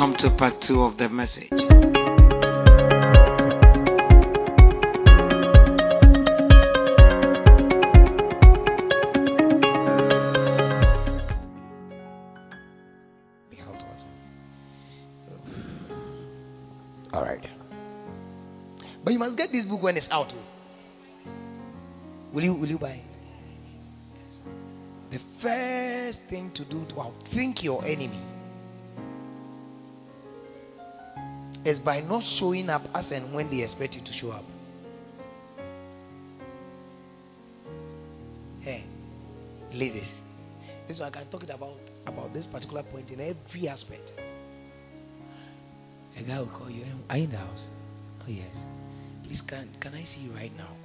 Welcome to part two of the message. All right. But you must get this book when it's out. Will you will you buy it? The first thing to do to outthink your enemy is by not showing up as and when they expect you to show up. Hey, ladies, this is I can talk about about this particular point in every aspect. A guy will call you. Are you in the house? Oh yes. Please, can can I see you right now?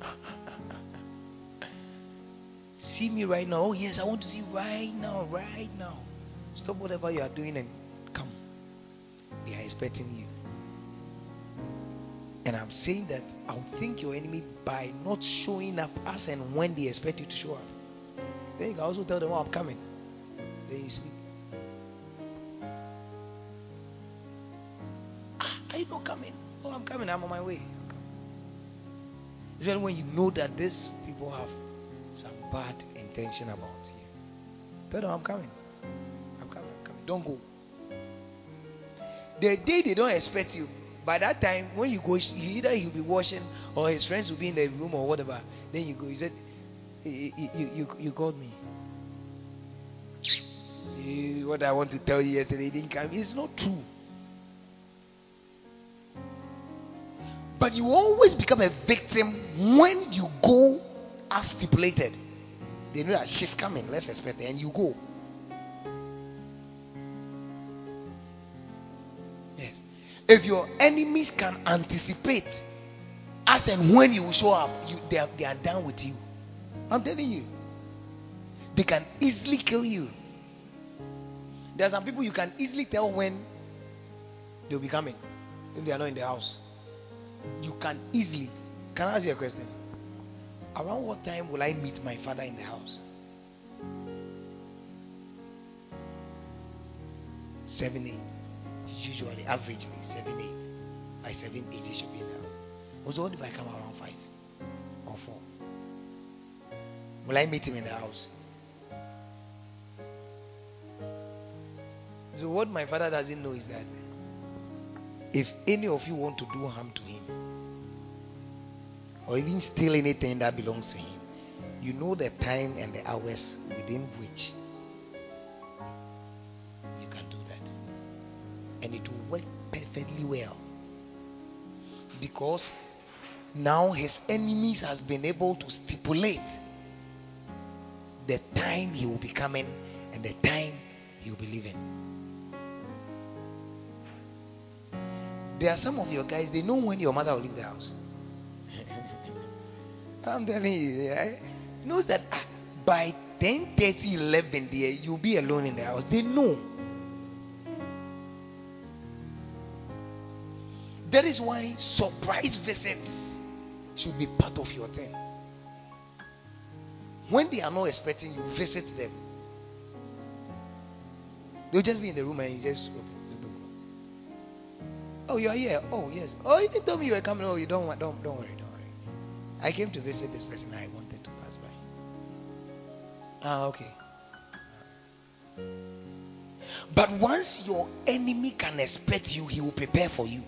see me right now. Oh yes, I want to see you right now, right now. Stop whatever you are doing and expecting you. And I'm saying that I'll think your enemy by not showing up as and when they expect you to show up. Then you can also tell them, oh, I'm coming. Then you sleep. Ah, are you not coming? Oh, I'm coming. I'm on my way. Usually, when you know that these people have some bad intention about you, tell them, I'm coming. I'm coming. I'm coming. Don't go. The day they don't expect you, by that time, when you go, either he'll be washing or his friends will be in the room or whatever. Then you go. He said, You, you, you, called me. Eh, What I want to tell you yesterday didn't come. It's not true. But you always become a victim when you go as stipulated. They know that she's coming, let's expect her, and you go. If your enemies can anticipate as and when you will show up, you, they, are, they are done with you. I'm telling you. They can easily kill you. There are some people you can easily tell when they'll be coming if they are not in the house. You can easily. Can I ask you a question? Around what time will I meet my father in the house? Seven, eight. Usually, averagely, seven, eight. By seven, eight, he should be in the house. Also, what if I come around five or four? Will I meet him in the house? So, what my father doesn't know is that if any of you want to do harm to him, or even steal anything that belongs to him, you know the time and the hours within which perfectly well. Because now his enemies has been able to stipulate the time he will be coming and the time he will be leaving. There are some of your guys, they know when your mother will leave the house. I'm telling you, eh? knows that ah, by 10 30, 11 there, you'll be alone in the house. They know. That is why surprise visits should be part of your thing. When they are not expecting you, visit them. They'll just be in the room and you just. Oh, you are here. Oh, yes. Oh, you didn't tell me you were coming. Oh, you don't want. Don't don't worry. Don't worry. I came to visit this person. I wanted to pass by. Ah, okay. But once your enemy can expect you, he will prepare for you.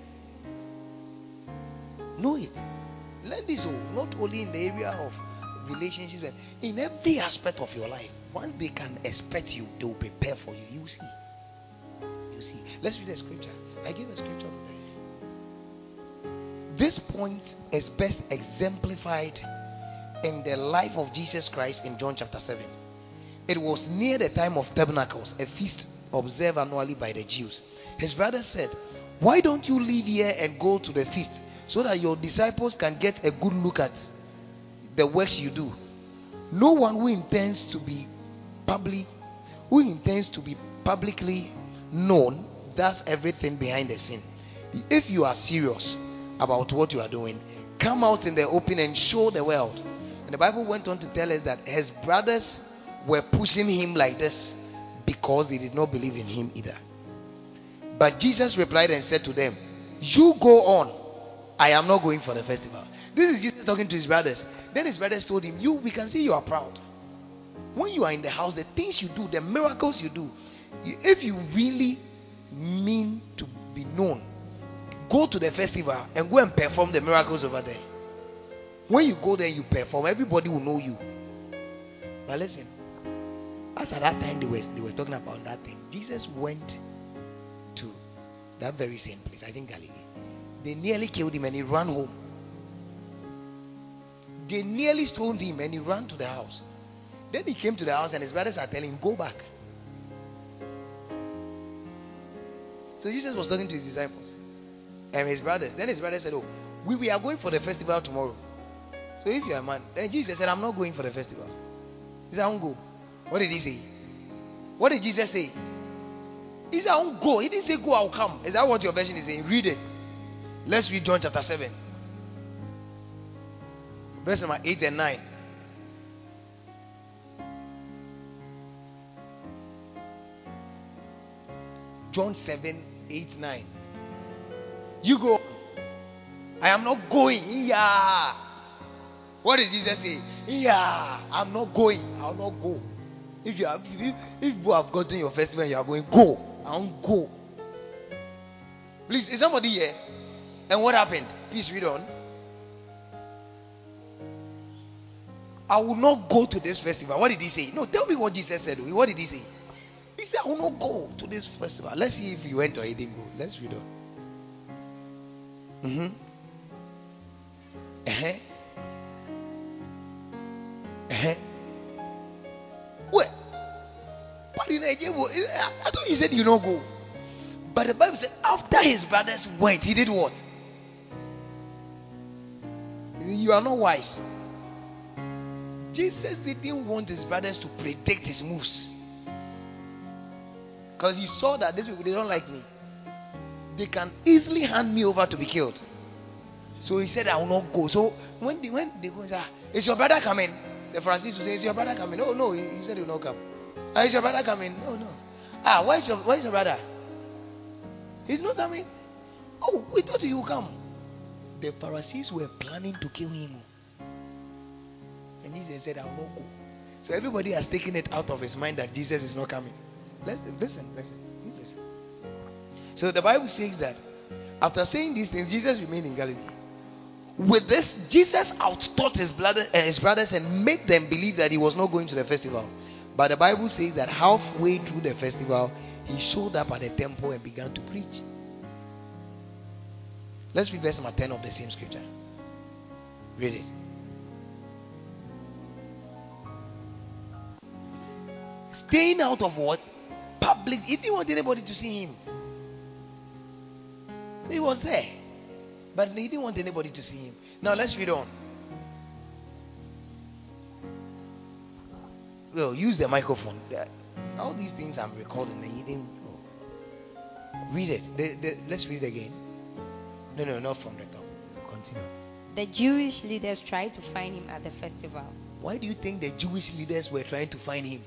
Know it. Learn this all, not only in the area of relationships, in every aspect of your life. Once they can expect you, they will prepare for you. You see. You see. Let's read the scripture. I give a scripture. This point is best exemplified in the life of Jesus Christ in John chapter 7. It was near the time of tabernacles, a feast observed annually by the Jews. His brother said, Why don't you leave here and go to the feast so that your disciples can get a good look at the works you do? No one who intends to be public, who intends to be publicly known, does everything behind the scene. If you are serious about what you are doing, come out in the open and show the world. And the Bible went on to tell us that his brothers were pushing him like this because they did not believe in him either. But Jesus replied and said to them, You go on. I am not going for the festival. This is Jesus talking to his brothers. Then his brothers told him, You, we can see you are proud. When you are in the house, the things you do, the miracles you do, if you really mean to be known, go to the festival and go and perform the miracles over there. When you go there, you perform, everybody will know you. But listen, as at that time they were, they were talking about that thing, Jesus went to that very same place, I think Galilee. They nearly killed him and he ran home. They nearly stoned him and he ran to the house. Then he came to the house and his brothers are telling him, Go back. So Jesus was talking to his disciples and his brothers. Then his brothers said, Oh, we, we are going for the festival tomorrow. So if you are a man, then Jesus said, I'm not going for the festival. He said, I won't go. What did he say? What did Jesus say? He said, I won't go. He didn't say, Go, I'll come. Is that what your version is saying? Read it. Let's read John chapter 7, verse number 8 and 9. John 7, 8, 9. You go. I am not going. Yeah. What did Jesus say? Yeah. I'm not going. I'll not go. If you have, if, if you have gotten your festival you are going, go. I won't go. Please, is somebody here? And what happened? Please read on. I will not go to this festival. What did he say? No, tell me what Jesus said. What did he say? He said, I will not go to this festival. Let's see if he went or he didn't go. Let's read on. Mm-hmm. Uh-huh. Uh-huh. But in Nigeria, I thought you said you don't go. But the Bible said after his brothers went, he did what? You are not wise. Jesus didn't want his brothers to predict his moves. Because he saw that these people, they don't like me. They can easily hand me over to be killed. So he said, I will not go. So when they, when they go, say, ah, is your brother coming? The Pharisees will say, Is your brother coming? Oh, no. He, he said he will not come. Ah, is your brother coming? No, no. Ah, where is your, where is your brother? He's not coming. Oh, we thought he would come. The Pharisees were planning to kill him. And Jesus said, I will not go. So everybody has taken it out of his mind that Jesus is not coming. Listen, listen, listen. So the Bible says that after saying these things, Jesus remained in Galilee. With this, Jesus outtaught his, brother, uh, his brothers and made them believe that he was not going to the festival. But the Bible says that halfway through the festival, he showed up at the temple and began to preach. Let's read verse number 10 of the same scripture. Read it. Staying out of what? public. He didn't want anybody to see him. He was there. But he didn't want anybody to see him. Now let's read on. Well, use the microphone. All these things I'm recording, and he didn't. Read it. The, the, let's read it again. No, no, not from the top. Continue. The Jewish leaders tried to find him at the festival. Why do you think the Jewish leaders were trying to find him?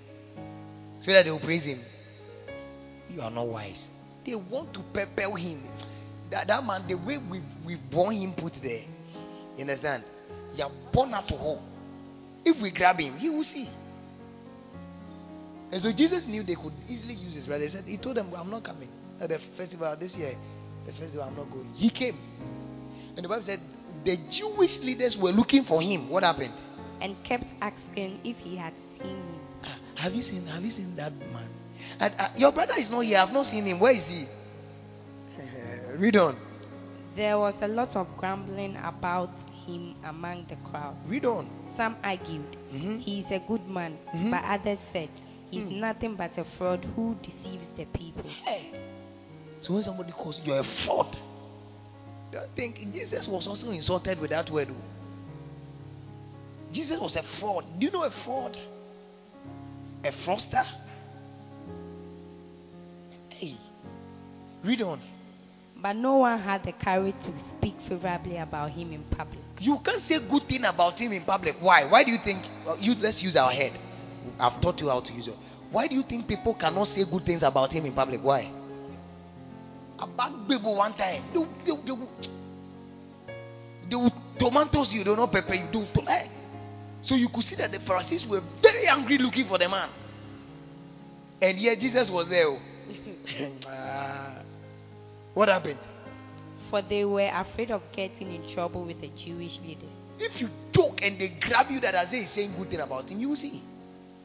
So that they will praise him. You are not wise. They want to prepare him. That, that man, the way we we born him put there. You understand? You are born out to home. If we grab him, he will see. And so Jesus knew they could easily use his brother. He said, He told them, I'm not coming. At the festival this year, the first day, I'm not going. He came. And the Bible said, the Jewish leaders were looking for him. What happened? And kept asking if he had seen him. Ah, have you seen have you seen that man? And, uh, your brother is not here. I've not seen him. Where is he? Read on. There was a lot of grumbling about him among the crowd. Read on. Some argued, Mhm. He is a good man. Mhm. But others said, He's Mm. nothing but a fraud who deceives the people. Hey. So when somebody calls you, you're a fraud. I think Jesus was also insulted with that word. oh. Jesus was a fraud. Do you know a fraud? A fraudster? Hey. Read on. But no one had the courage to speak favorably about him in public. You can't say good thing about him in public. Why? Why do you think? Uh, you, let's use our head. I've taught you how to use it. Why do you think people cannot say good things about him in public? Why? A back baby one time. They, they, they, they tomatoes you, don't know pepper you. Will to- eh. So you could see that the Pharisees were very angry looking for the man. And yet Jesus was there. oh. Ah. what happened? For they were afraid of getting in trouble with the Jewish leaders. If you talk and they grab you that Isaiah is saying good thing about him, you see.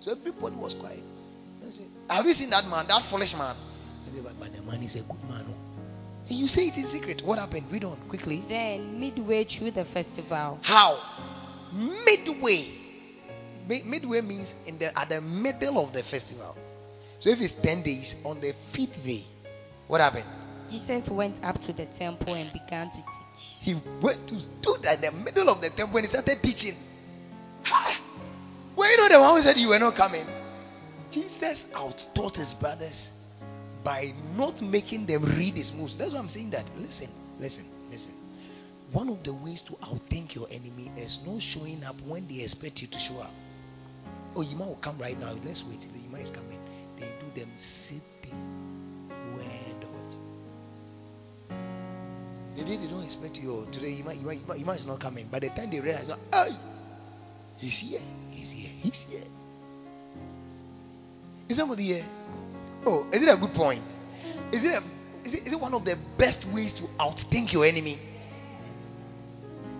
So everybody was quiet. Have you seen that man, that foolish man? But, but the man is a good man. Oh." And you say it in secret. What happened? Read on quickly. Then, midway through the festival, How? Midway. Midway means in the at the middle of the festival. So if it's ten days, on the fifth day, what happened? Jesus went up to the temple and began to teach. He went to stood at the middle of the temple and he started teaching. Ha! Well, you know the one who said you were not coming. Jesus outtaught his brothers by not making them read his moves. That's why I'm saying that. Listen, listen, listen. One of the ways to outthink your enemy is not showing up when they expect you to show up. Oh, Yima will come right now. Let's wait. till Yima is coming. They do them sitting. Where dot. The they don't expect you, oh, today Yima, Yima, Yima, Yima is not coming. By the time they realize, oh, he's here, he's here, he's here. Is somebody here? Oh, is it a good point? Is it, a, is it, is it one of the best ways to outthink your enemy?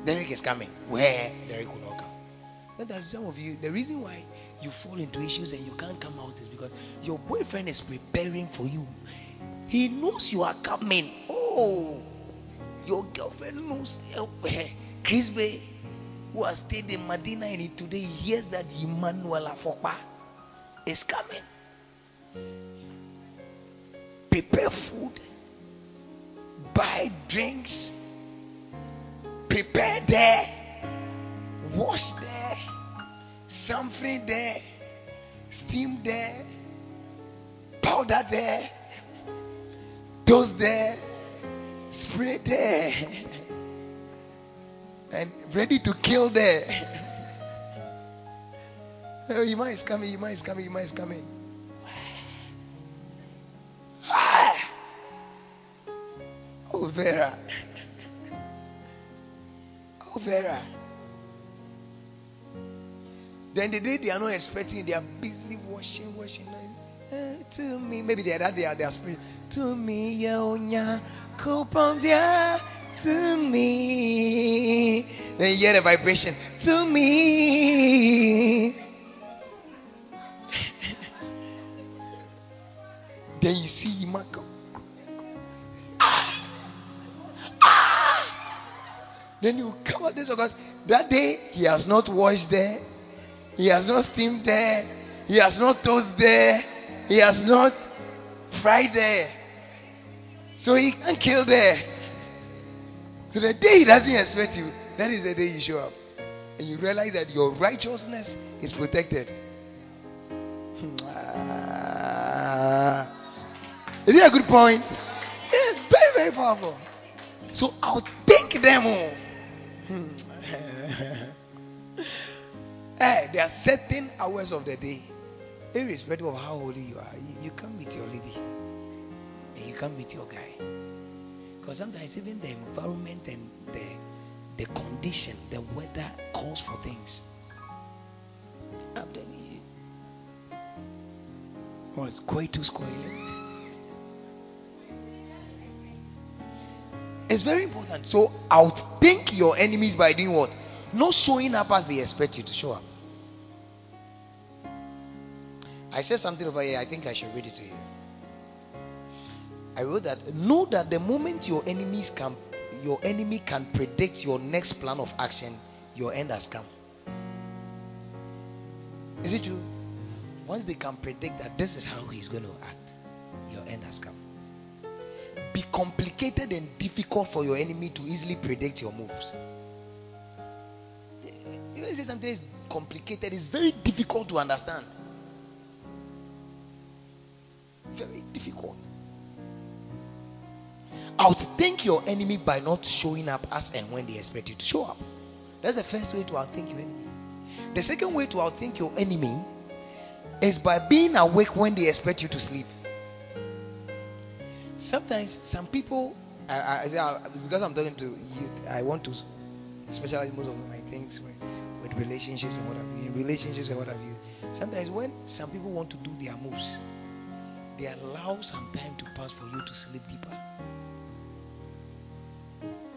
Derek is coming. Where Derek will not come. But there's some of you, the reason why you fall into issues and you can't come out is because your boyfriend is preparing for you. He knows you are coming. Oh, your girlfriend knows. eh, Chris Bay, who has stayed in Medina and today hears that Emmanuel Afokpa is coming. Prepare food, buy drinks, prepare there, wash there, something there, steam there, powder there, toast there, spray there, and ready to kill there. Oh, Ima is coming, Ima is coming, Ima is coming. Oh, Vera. Oh, Vera. Then the day they are not expecting, they are busy washing, washing. Uh, to me, maybe they are that they are they are spirit. To me, yonya, kupambia. To me, then you hear the vibration. To me. then you see him Then you come cover this because that day he has not washed there, he has not steamed there, he has not toasted there, he has not fried there. So he can't kill there. So the day he doesn't expect you, that is the day you show up. And you realize that your righteousness is protected. Is it a good point? Yes, very, very powerful. So I'll take them all. Hey, hmm. eh, there are certain hours of the day, irrespective of how holy you are, you, you come meet your lady and you come meet your guy. Because sometimes even the environment and the the condition, the weather calls for things. I'm telling you. Oh, it's quite too It's very important. So outthink your enemies by doing what? Not showing up as they expect you to show up. I said something over here. I think I should read it to you. I wrote that know that the moment your enemies can your enemy can predict your next plan of action, your end has come. Is it true? Once they can predict that this is how he's going to act, your end has come. Be complicated and difficult for your enemy to easily predict your moves. You know, you say something is complicated, it's very difficult to understand. Very difficult. Outthink your enemy by not showing up as and when they expect you to show up. That's the first way to outthink your enemy. The second way to outthink your enemy is by being awake when they expect you to sleep. Sometimes some people, I, I, I uh, because I'm talking to you, I want to specialize most of my things with, with relationships and what have you. Relationships and what have you. Sometimes when some people want to do their moves, they allow some time to pass for you to sleep deeper.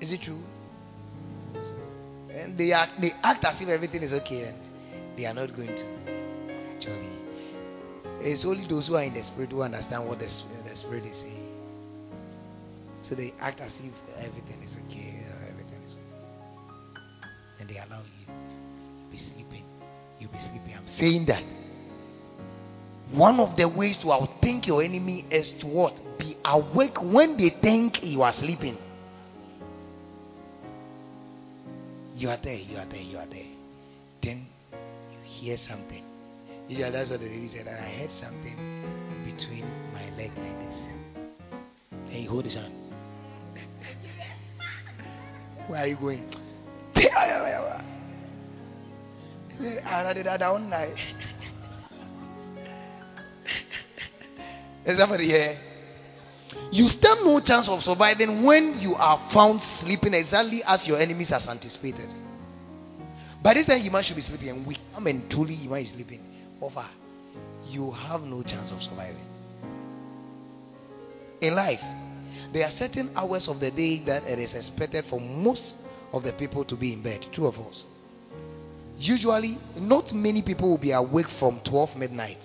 Is it true? And they act, they act as if everything is okay and they are not going to. Actually, it's only those who are in the spirit who understand what the, the spirit is saying. So they act as if everything is okay, uh, everything is okay. And they allow you be sleeping. You'll be sleeping. I'm saying that. One of the ways to outthink your enemy is to what? Be awake when they think you are sleeping. You are there, you are there, you are there. Then you hear something. Yeah, that's what the lady said. I heard something between my leg like this. And you hold his hand. Where are you going? Is somebody here? You stand no chance of surviving when you are found sleeping exactly as your enemies has anticipated. By this time, you should be sleeping and weak. I mean, truly, you be sleeping. Over, you have no chance of surviving. In life, there are certain hours of the day that it is expected for most of the people to be in bed. Two of us. Usually, not many people will be awake from 12 midnight.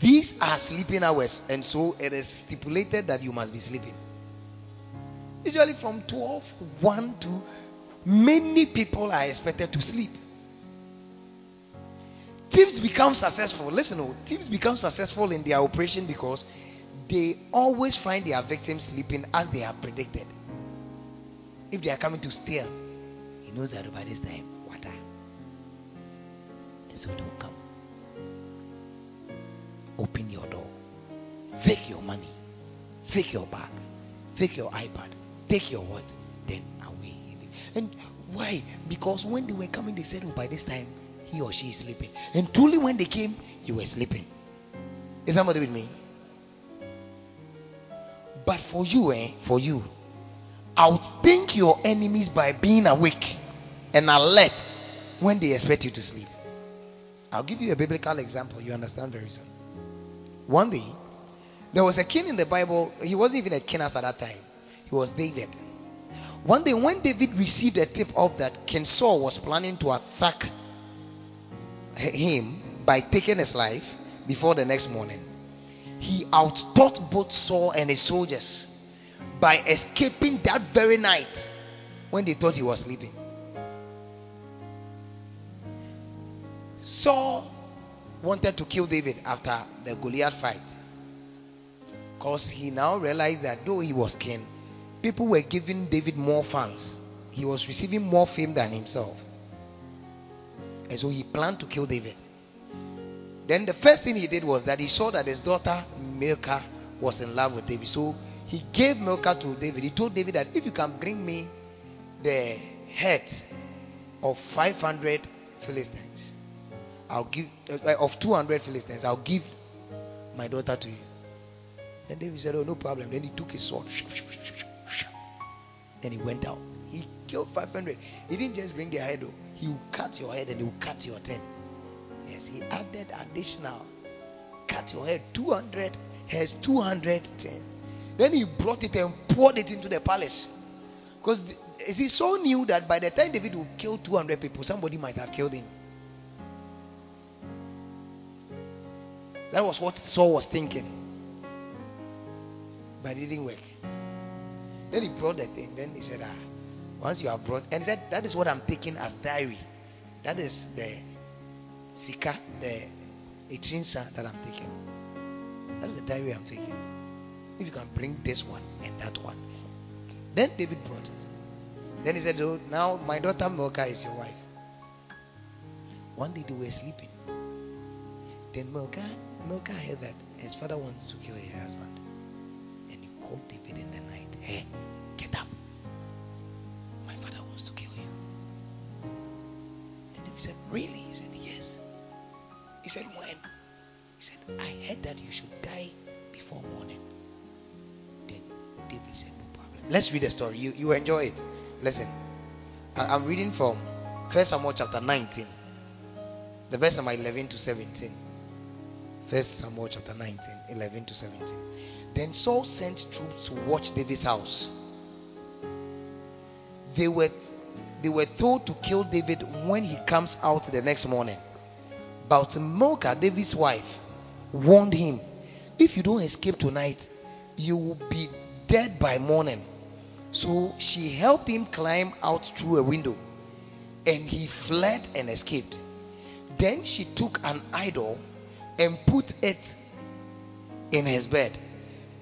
These are sleeping hours, and so it is stipulated that you must be sleeping. Usually from 12, 1 to many people are expected to sleep. Thieves become successful. Listen, oh, thieves become successful in their operation because they always find their victims sleeping as they have predicted. If they are coming to steal, he knows that by this time, water. And so will come. Open your door. Take your money. Take your bag. Take your iPad. Take your what? Then away. And why? Because when they were coming, they said, oh, by this time, he or she is sleeping. And truly, when they came, you were sleeping. Is somebody with me? But for you, eh, for you, outthink your enemies by being awake and alert when they expect you to sleep. I'll give you a biblical example. You understand very soon. One day, there was a king in the Bible. He wasn't even a king at that time. He was David. One day, when David received a tip of that King Saul was planning to attack him by taking his life before the next morning, he outthought both Saul and his soldiers by escaping that very night when they thought he was sleeping. Saul wanted to kill David after the Goliath fight. Because he now realized that though he was king, people were giving David more fans. He was receiving more fame than himself. And so he planned to kill David. Then the first thing he did was that he saw that his daughter Milcah was in love with David. So he gave Milcah to David. He told David that if you can bring me the head of 500 Philistines, I'll give uh, of 200 Philistines, I'll give my daughter to you. And David said, Oh, no problem. Then he took his sword. Then he went out. He killed 500. He didn't just bring their head, though. He will cut your head and he will cut your ten. He added additional. Cut your head. 200 has 200 ten. Then he brought it and poured it into the palace. Because he so knew that by the time David would kill 200 people, somebody might have killed him. That was what Saul was thinking. But it didn't work. Then he brought the thing. Then he said, Ah, once you have brought, and he said, That is what I'm taking as diary. That is the Sika, the Echinsa uh, that I'm taking. That's the diary I'm taking. If you can bring this one and that one. Then David brought it. Then he said, oh, Now my daughter Milcah is your wife. One day they were sleeping. Then Milcah, Milcah heard that his father wants to kill her husband. And he called David in the night. Hey, get up. My father wants to kill you. And David said, Really? Said, When? He said, I heard that you should die before morning. Then David said, No problem. Let's read the story. You, you enjoy it. Listen. I, I'm reading from First Samuel chapter 19. The verse number 11 to 17. First Samuel chapter 19, 11 to 17. Then Saul sent troops to watch David's house. They were they were told to kill David when he comes out the next morning. But Milcah, David's wife, warned him, If you don't escape tonight, you will be dead by morning. So she helped him climb out through a window, and he fled and escaped. Then she took an idol and put it in his bed,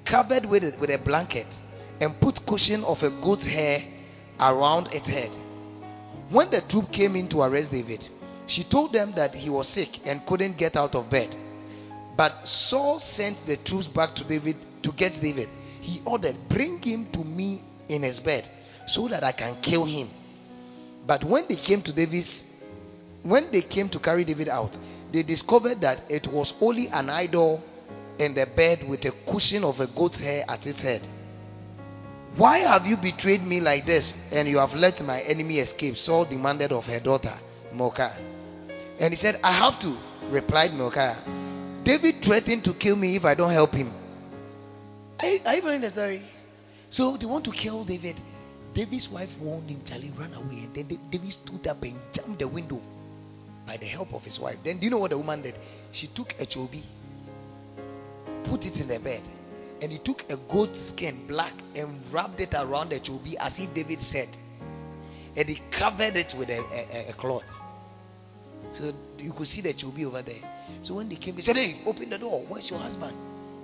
covered with it with a blanket, and put cushion of a goat's hair around its head. When the troop came in to arrest David, she told them that he was sick and couldn't get out of bed. But Saul sent the troops back to David to get David. He ordered, Bring him to me in his bed so that I can kill him. But when they came to David's when they came to carry David out, they discovered that it was only an idol in the bed with a cushion of a goat's hair at its head. Why have you betrayed me like this and you have let my enemy escape? Saul demanded of her daughter, Milcah. And he said, I have to, replied Milcah. David threatened to kill me if I don't help him. Are you, are you following the story? So they want to kill David. David's wife warned him, Charlie, run away. And then David stood up and jumped the window by the help of his wife. Then do you know what the woman did? She took a chobi, put it in the bed, and he took a goat skin, black, and wrapped it around the chobi as if David said. And he covered it with a, a, a cloth. So you could see the chobi over there. So when they came, he said, Hey, open the door. Where's your husband?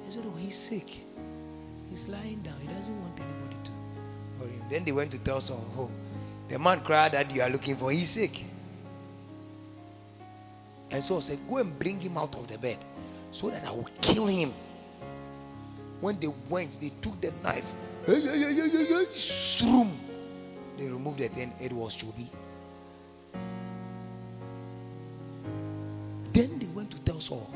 He said, Oh, he's sick. He's lying down. He doesn't want anybody to for him. Then they went to tell Saul, Oh, the man cried that you are looking for. He's sick. And so I said, Go and bring him out of the bed so that I will kill him. When they went, they took the knife. Hey, They removed it, and it was Chobi. Then they went to tell Saul,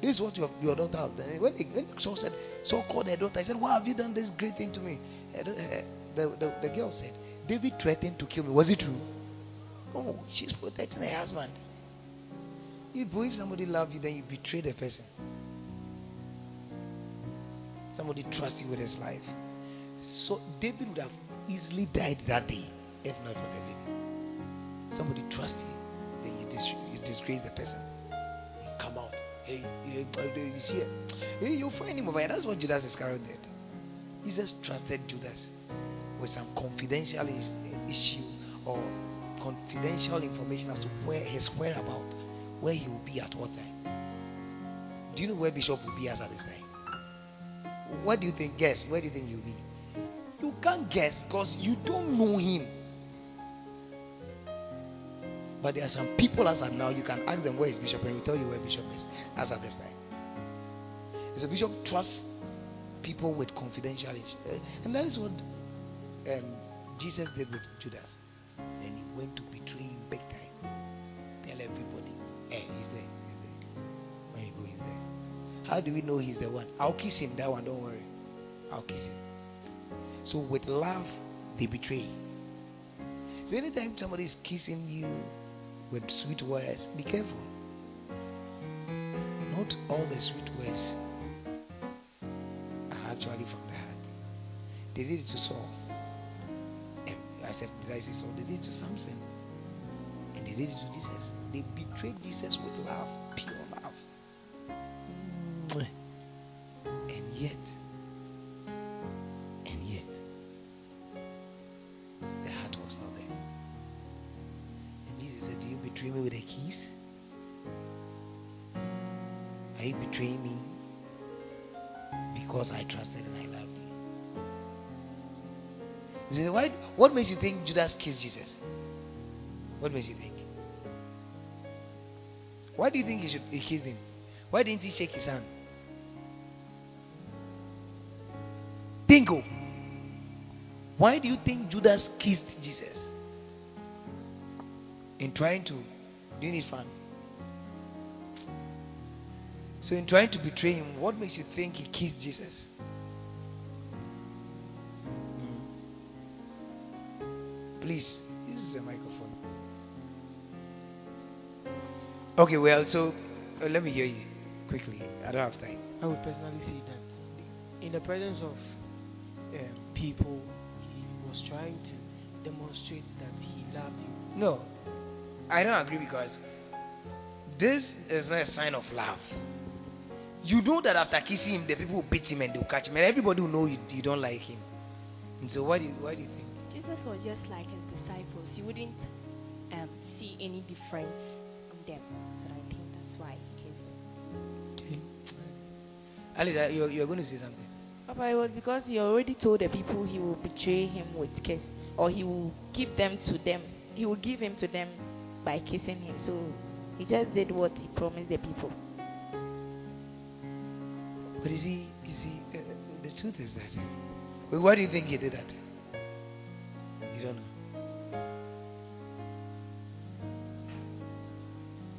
This is what your, your daughter has done. When, when Saul said, Saul called her daughter, he said, Why have you done this great thing to me? The, the, the girl said, David threatened to kill me. Was it true? Oh, she's protecting her husband. If, believe somebody loves you, then you betray the person. Somebody trusts you with his life. So David would have easily died that day if not for David. Somebody trusts you, then you, you disgrace the person. You come out. Hey, he's here. Hey, you'll eh, find him over here. That's what Judas Iscariot did. Jesus trusted Judas with some confidential eh, issue or confidential information as to where his whereabouts where he will be at what time. Do you know where Bishop will be as at this time? What do you think? Guess. Where do you think he'll be? You can't guess because you don't know him. But there are some people as at now, you can ask them where is Bishop and he tell you where Bishop is as at this time. So Bishop trusts people with confidentiality. Eh, and that is what um, Jesus did with Judas. And he went to betray him big time. Tell everybody, hey, he's there. He's there. When you go, he's there. How do we know he's the one? I'll kiss him, that one, don't worry. I'll kiss him. So with love, they betray. So anytime somebody is kissing you with sweet words, be careful. Not all the sweet words are actually from the heart. They did it to Saul. I said, did I say Saul? They did it to Samson. And they did it to Jesus. They betrayed Jesus with love, pure love. And yet, makes you think Judas kissed Jesus? What makes you think? Why do you think he should he kissed him? Why didn't he shake his hand? Bingo. Why do you think Judas kissed Jesus? In trying to do need fun? So in trying to betray him, what makes you think he kissed Jesus? Please use the microphone. Okay, well, so uh, let me hear you quickly. I don't have time. I would personally say that in the presence of um, people, he was trying to demonstrate that he loved you. No, I don't agree because this is not a sign of love. You know that after kissing him, the people will beat him and they'll catch him, and everybody will know you, you don't like him. And so, why do you, why do you think? Jesus was just like his disciples. You wouldn't um, see any difference in them. So I think that's why he kissed him. Alice, uh, you're, you're going to say something. Papa, it was because he already told the people he will betray him with kiss, or he will give them to them. He will give him to them by kissing him. So he just did what he promised the people. But you see, you see, uh, the truth is that. Well, why do you think he did that? You don't know.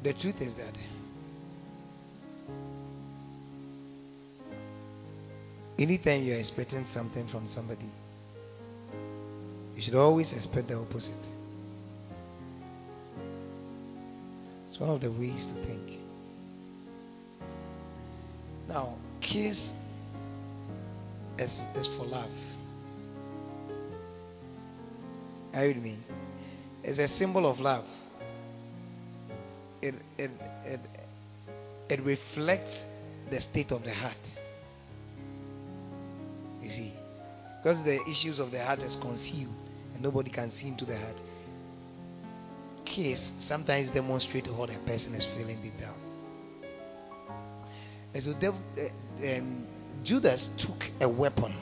The truth is that anytime you are expecting something from somebody, you should always expect the opposite. It's one of the ways to think. Now, kiss is, is for love. Are you with me? It's a symbol of love. It, it, it, it reflects the state of the heart. You see? Because the issues of the heart is concealed and nobody can see into the heart. Kiss sometimes demonstrate what a person is feeling deep down. And so uh, um, Judas took a weapon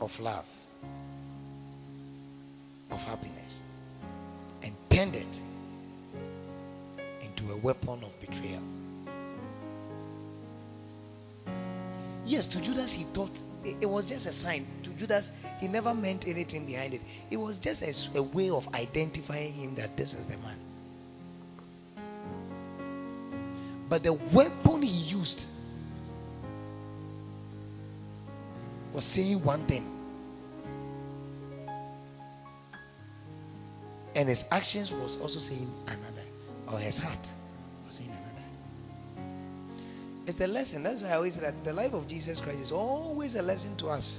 of love, of happiness, and turned it into a weapon of betrayal. Yes, to Judas, he thought it, was just a sign. To Judas, he never meant anything behind it. It was just a, a way of identifying him that this is the man. But the weapon he used was saying one thing. And his actions was also saying another. Or his heart was saying another. It's a lesson. That's why I always say that the life of Jesus Christ is always a lesson to us.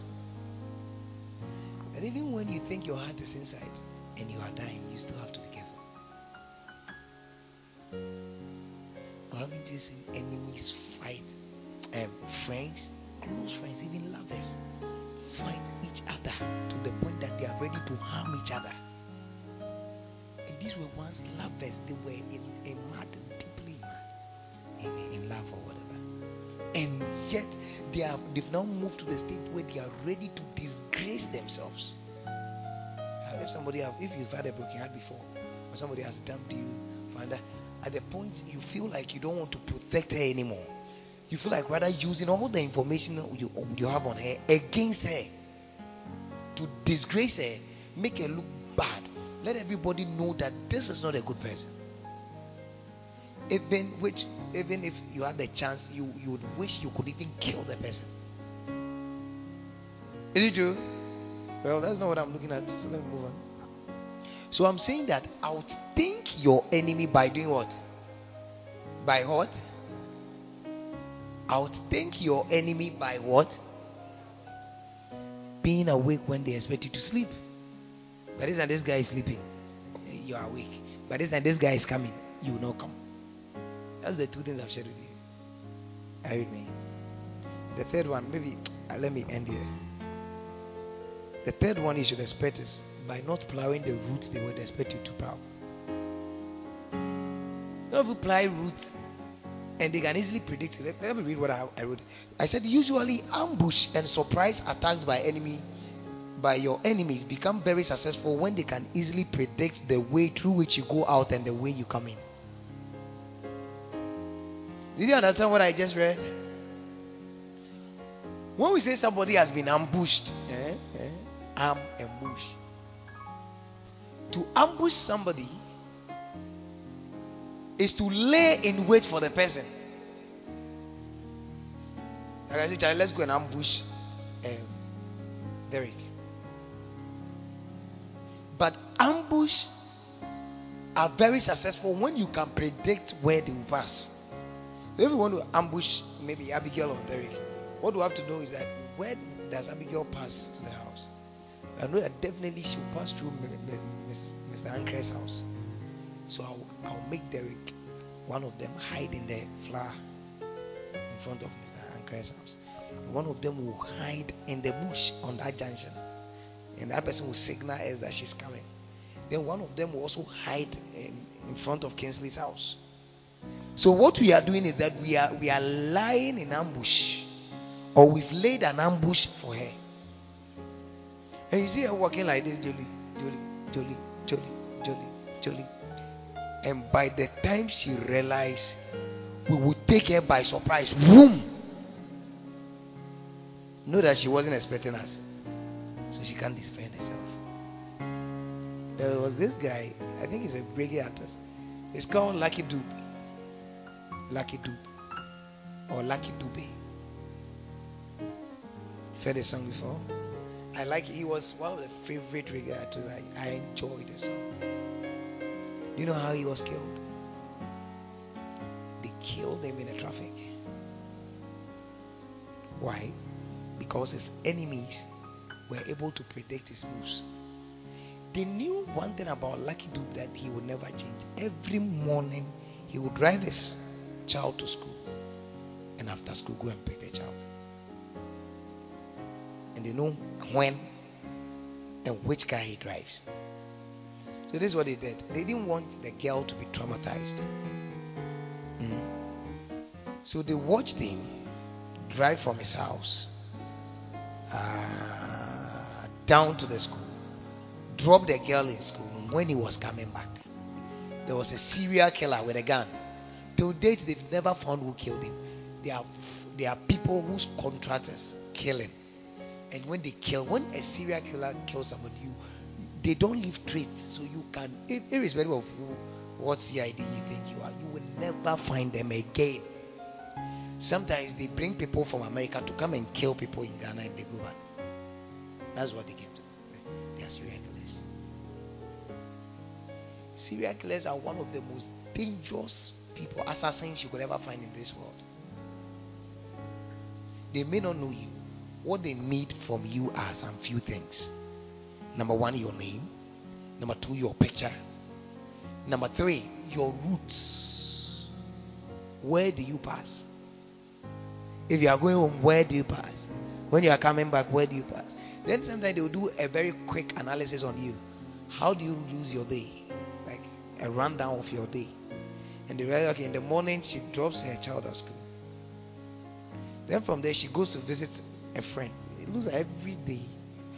And even when you think your heart is inside and you are dying, you still have to be careful. Or haven't enemies fight? Um, friends, close friends, even lovers, fight each other to the point that they are ready to harm each other. And these were once lovers, they were in, in mad, deeply mad, in, in love or whatever. And yet they have they've now moved to the state where they are ready to disgrace themselves. If somebody have, if you've had a broken heart before, or somebody has dumped you, that at the point you feel like you don't want to protect her anymore. You feel like rather using all the information you, you have on her against her to disgrace her, make her look bad. Let everybody know that this is not a good person. Even which, even if you had the chance, you, you would wish you could even kill the person. Is it true? Well, that's not what I'm looking at. So let me move on. So I'm saying that outthink your enemy by doing what? By what? Outthink your enemy by what? Being awake when they expect you to sleep. By this time, this guy is sleeping. You are awake. But this time, this guy is coming. You will not come. That's the two things I've shared with you. Are with me? The third one, maybe uh, let me end here. The third one you should expect is by not plowing the routes they would expect you to plow. Not you plow routes and they can easily predict. it. let me read what I, I wrote. I said usually ambush and surprise attacks by enemy by your enemies become very successful when they can easily predict the way through which you go out and the way you come in. Did you understand what I just read? When we say somebody has been ambushed, eh, eh, am ambush. To ambush somebody is to lay in wait for the person. Like I "Charlie, let's go and ambush um, Derek. But ambush are very successful when you can predict where they will pass. If you want to ambush maybe Abigail or Derek, what you have to know is that where does Abigail pass to the house? I know that definitely she will pass through Mr. Ankre's house. So I'll, I'll make Derek, one of them, hide in the flower in front of Mr. Ankre's house. One of them will hide in the bush on that junction. And that person will signal us that she's coming. Then one of them will also hide in, in front of Kingsley's house. So what we are doing is that we are we are lying in ambush, or we've laid an ambush for her. And you see her walking like this, Jolie, Jolie, Jolie, Jolie, Jolie, Jolie. And by the time she realized, we would take her by surprise. Boom! Know that she wasn't expecting us, so she can't defend herself. There was this guy, I think he's a reggae artist. He's called Lucky Dube. Lucky Dube. Or Lucky Dube. You've heard the song before? I like it. He was one of the favorite reggae artists. I, I enjoyed the song. You know how he was killed? They killed him in the traffic. Why? Because his enemies were able to predict his moves. They knew one thing about Lucky Dube that he would never change. Every morning he would drive his child to school. And after school, go and pick the child. And they know when and which car he drives. So this is what they did. They didn't want the girl to be traumatized. Mhm. So they watched him drive from his house uh, down to the school, drop the girl in school. When he was coming back, there was a serial killer with a gun. Till date, they've never found who killed him. There are, there are people whose contractors kill him. And when they kill, when a serial killer kills somebody, you, they don't leave traits. So you can, ir- irrespective of who, what CID you think you are, you will never find them again. Sometimes they bring people from America to come and kill people in Ghana and they go back. That's what they came to. They are serial killers. Serial killers are one of the most dangerous people, assassins you could ever find in this world. They may not know you. What they need from you are some few things. Number one, your name. Number two, your picture. Number three, your routes. Where do you pass? If you are going home, where do you pass? When you are coming back, where do you pass? Then sometimes they will do a very quick analysis on you. How do you use your day? Like a rundown of your day. And they realize, okay, in the morning she drops her child at school. Then from there she goes to visit a friend. It looks like every day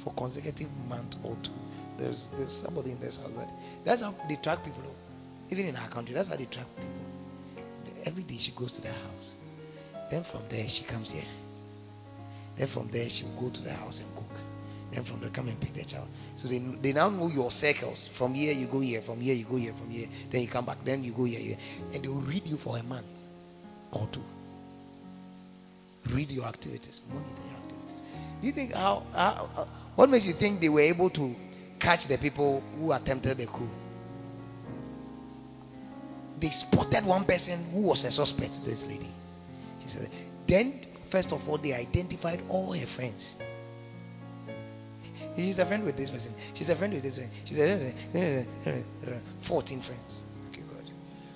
for consecutive month or two. There's there's somebody in this house that that's how they track people. Even in our country, that's how they track people. Every day she goes to their house. Then from there she comes here. Then from there she will go to the house and cook. Then from there come and pick the child. So they, they now know your circles. From here you go here, from here you go here, from here. Then you come back, then you go here, here. And they will read you for a month or two. Read your activities, monitor your activities. Do you think how, how what makes you think they were able to catch the people who attempted the coup? They spotted one person who was a suspect, this lady. She said, then first of all, they identified all her friends. She's a friend with this person. She's a friend with this person. She's a 14 friends. Okay, good.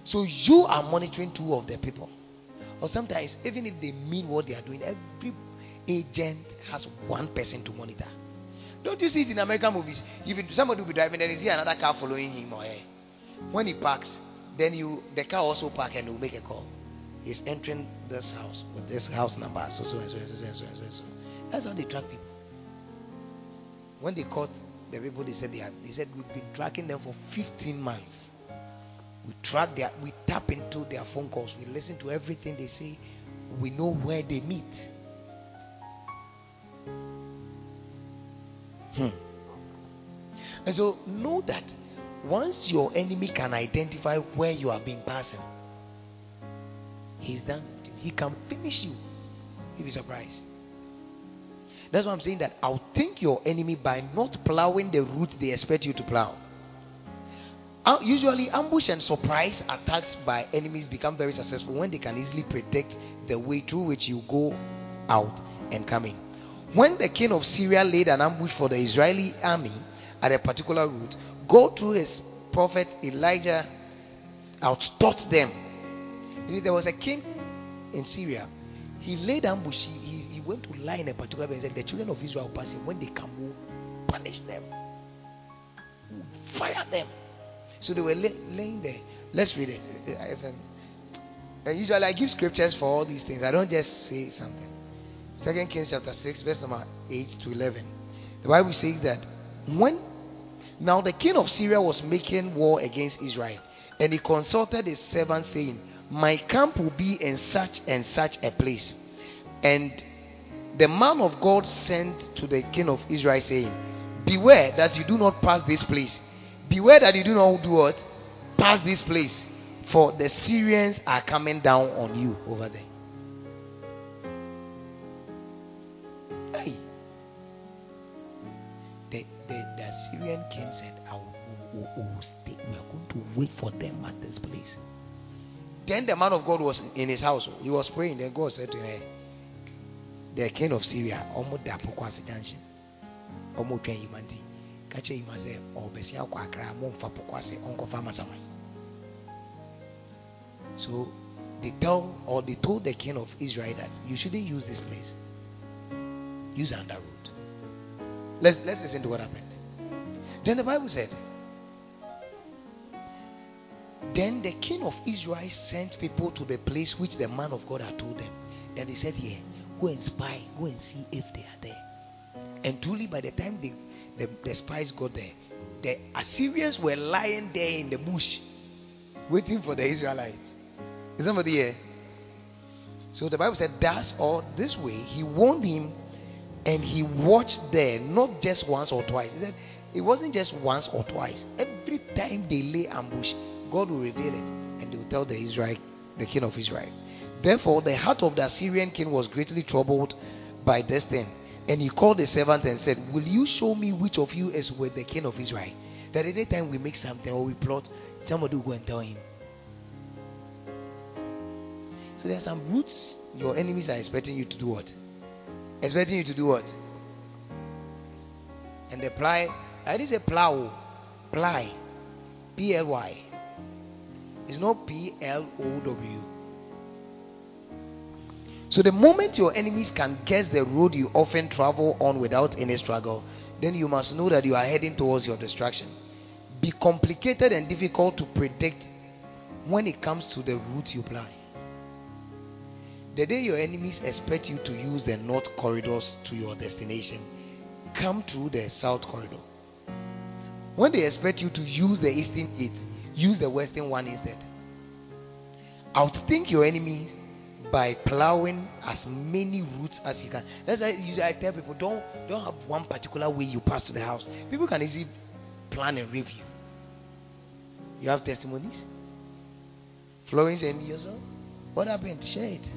So you are monitoring two of the people. Or sometimes, even if they mean what they are doing, every agent has one person to monitor. Don't you see it in American movies? If somebody will be driving, then you see another car following him or her. When he parks, then you the car also park and will make a call. He's entering this house with this house number, so so and so and so and so and so. So. That's how they track people. When they caught the people, they said they had, they said we've been tracking them for 15 months. We track their, we tap into their phone calls. We listen to everything they say. We know where they meet. And so know that once your enemy can identify where you have been passing, he's done. He can finish you. You'll be surprised. That's why I'm saying that I'll think your enemy by not plowing the route they expect you to plow. Uh, usually, ambush and surprise attacks by enemies become very successful when they can easily predict the way through which you go out and come in. When the king of Syria laid an ambush for the Israeli army at a particular route, go through his prophet Elijah, outtaught them. There was a king in Syria. He laid ambush. He, he, went to lie in a particular place and said, The children of Israel passing, when they come, we'll punish them, fire them. So they were lay, laying there. Let's read it. Uh, uh, usually I give scriptures for all these things. I don't just say something. Second Kings chapter 6, verse number 8 to 11. The Bible says that when now the king of Syria was making war against Israel, and he consulted his servant, saying, My camp will be in such and such a place. And the man of God sent to the king of Israel, saying, Beware that you do not pass this place. Beware that you do not do what? Pass this place. For the Syrians are coming down on you over there. Wait for them at this place. Then the man of God was in his house. He was praying. Then God said to him, The king of Syria, Omo Dapokwasi Junction. Omo Twayimanti. Kache Imaze, or Besia Kwakra, Monfa Pokwasi, Uncle Famasamai. So they tell or they told the king of Israel that you shouldn't use this place. Use another road. Let's let's listen to what happened. Then the Bible said, Then the king of Israel sent people to the place which the man of God had told them. And they said, Yeah, go and spy, go and see if they are there. And truly, by the time the, the, the spies got there, the Assyrians were lying there in the bush, waiting for the Israelites. Is somebody here? So the Bible said, That's all this way, he warned him and he watched there, not just once or twice. He said, It wasn't just once or twice. Every time they lay ambush, God will reveal it and they will tell the Israel, the king of Israel. Therefore, the heart of the Assyrian king was greatly troubled by this thing. And he called the servant and said, Will you show me which of you is with the king of Israel? That anytime we make something or we plot, somebody will go and tell him. So there are some routes your enemies are expecting you to do what? Expecting you to do what? And the ply, I didn't say plow, ply, P L Y. It's not P L O W. So the moment your enemies can guess the road you often travel on without any struggle, then you must know that you are heading towards your destruction. Be complicated and difficult to predict when it comes to the route you ply. The day your enemies expect you to use the north corridors to your destination, come through the south corridor. When they expect you to use the eastern gate, use the western one instead. Outthink your enemies by plowing as many routes as you can. That's why usually I tell people don't don't have one particular way you pass to the house. People can easily plan and review. You have testimonies? Florence and yourself? What happened? Share it.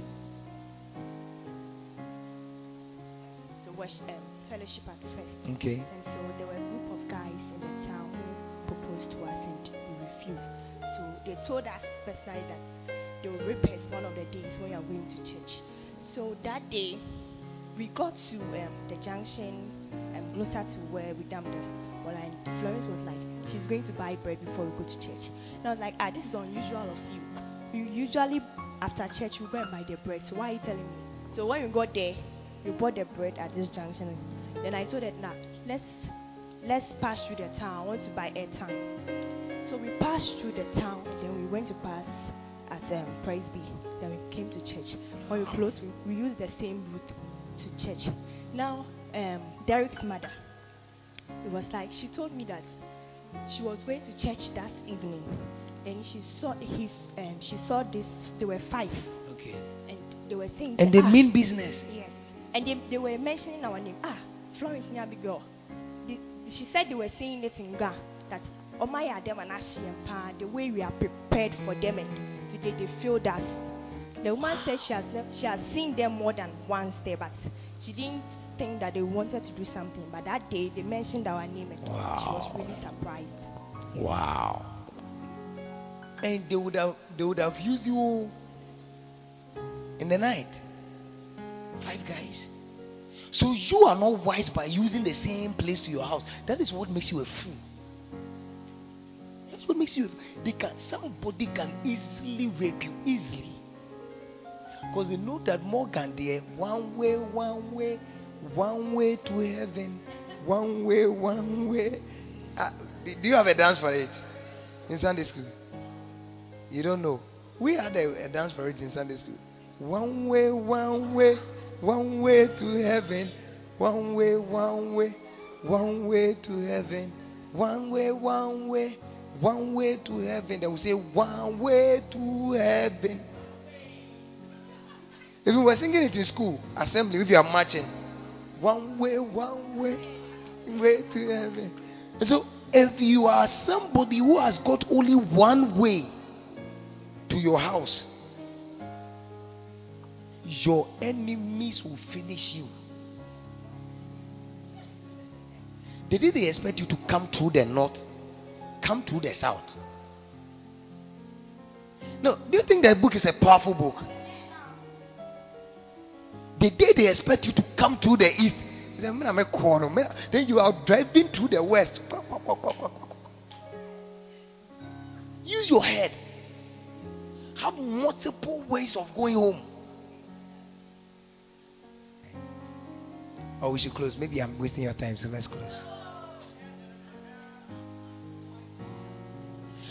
The worship, um, fellowship at first. Okay. And so there were a group of guys in the town who proposed to us and. So they told us personally that they will rape us one of the days when we are going to church. So that day, we got to um, the junction um, closer to where we dumped them. Well, and Florence was like, she's going to buy bread before we go to church. And I was like, ah, this is unusual of you. You usually, after church, you go and buy the bread. So why are you telling me? So when we got there, we bought the bread at this junction. Then I told her, nah, let's let's pass through the town. I want to buy airtime. So we passed through the town, and then we went to pass at um, Praise Be. Then we came to church. When we closed, we, we used the same route to church. Now, um, Derek's mother, it was like she told me that she was going to church that evening, and she saw his, um, she saw this. There were five, Okay. and they were saying, And they "Ah, mean business. Yes. And they, they were mentioning our name. Ah, Florence Nyabigo. The, she said they were saying it in Ga that Omaya them and Pa, the way we are prepared for them and today they feel that the woman said she has nev- she has seen them more than once there, but she didn't think that they wanted to do something. But that day they mentioned our name and she was really surprised. Wow. and they would have they would have used you in the night. Five guys. So you are not wise by using the same place to your house. That is what makes you a fool. That's what makes you. They can somebody can easily rape you easily because they know that more Morgan there one way, one way, one way to heaven, one way, one way. Uh, do you have a dance for it in Sunday school? You don't know. We had a, a dance for it in Sunday school. One way, one way, one way to heaven, one way, one way, one way to heaven, one way, one way, one way to heaven. They will say one way to heaven. If we were singing it in school, assembly, if you are marching, one way, one way, way to heaven. And so, if you are somebody who has got only one way to your house, your enemies will finish you. They didn't expect you to come through the north, come through the south. No, do you think that book is a powerful book? The day they expect you to come through the east, then you are driving through the west. Use your head. Have multiple ways of going home. Oh, we should close. Maybe I'm wasting your time, so let's close.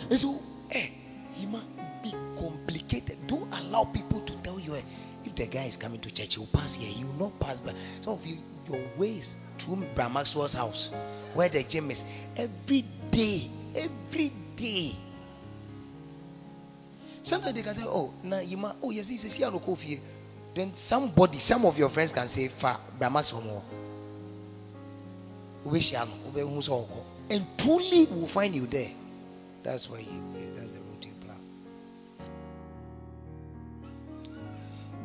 And so, eh, must be complicated. Don't allow people to tell you, eh, if the guy is coming to church, he will pass here. He will not pass by. Some of you, your ways through Bram Maxwell's house, where the gym is, every day, every day. Sometimes they can say, oh, now you might, oh, yes, he says, no coffee. Then somebody, some of your friends can say, fa, Bram Maxwell And truly will find you there. That's why you, that's the route plan.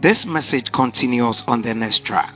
This message continues on the next track.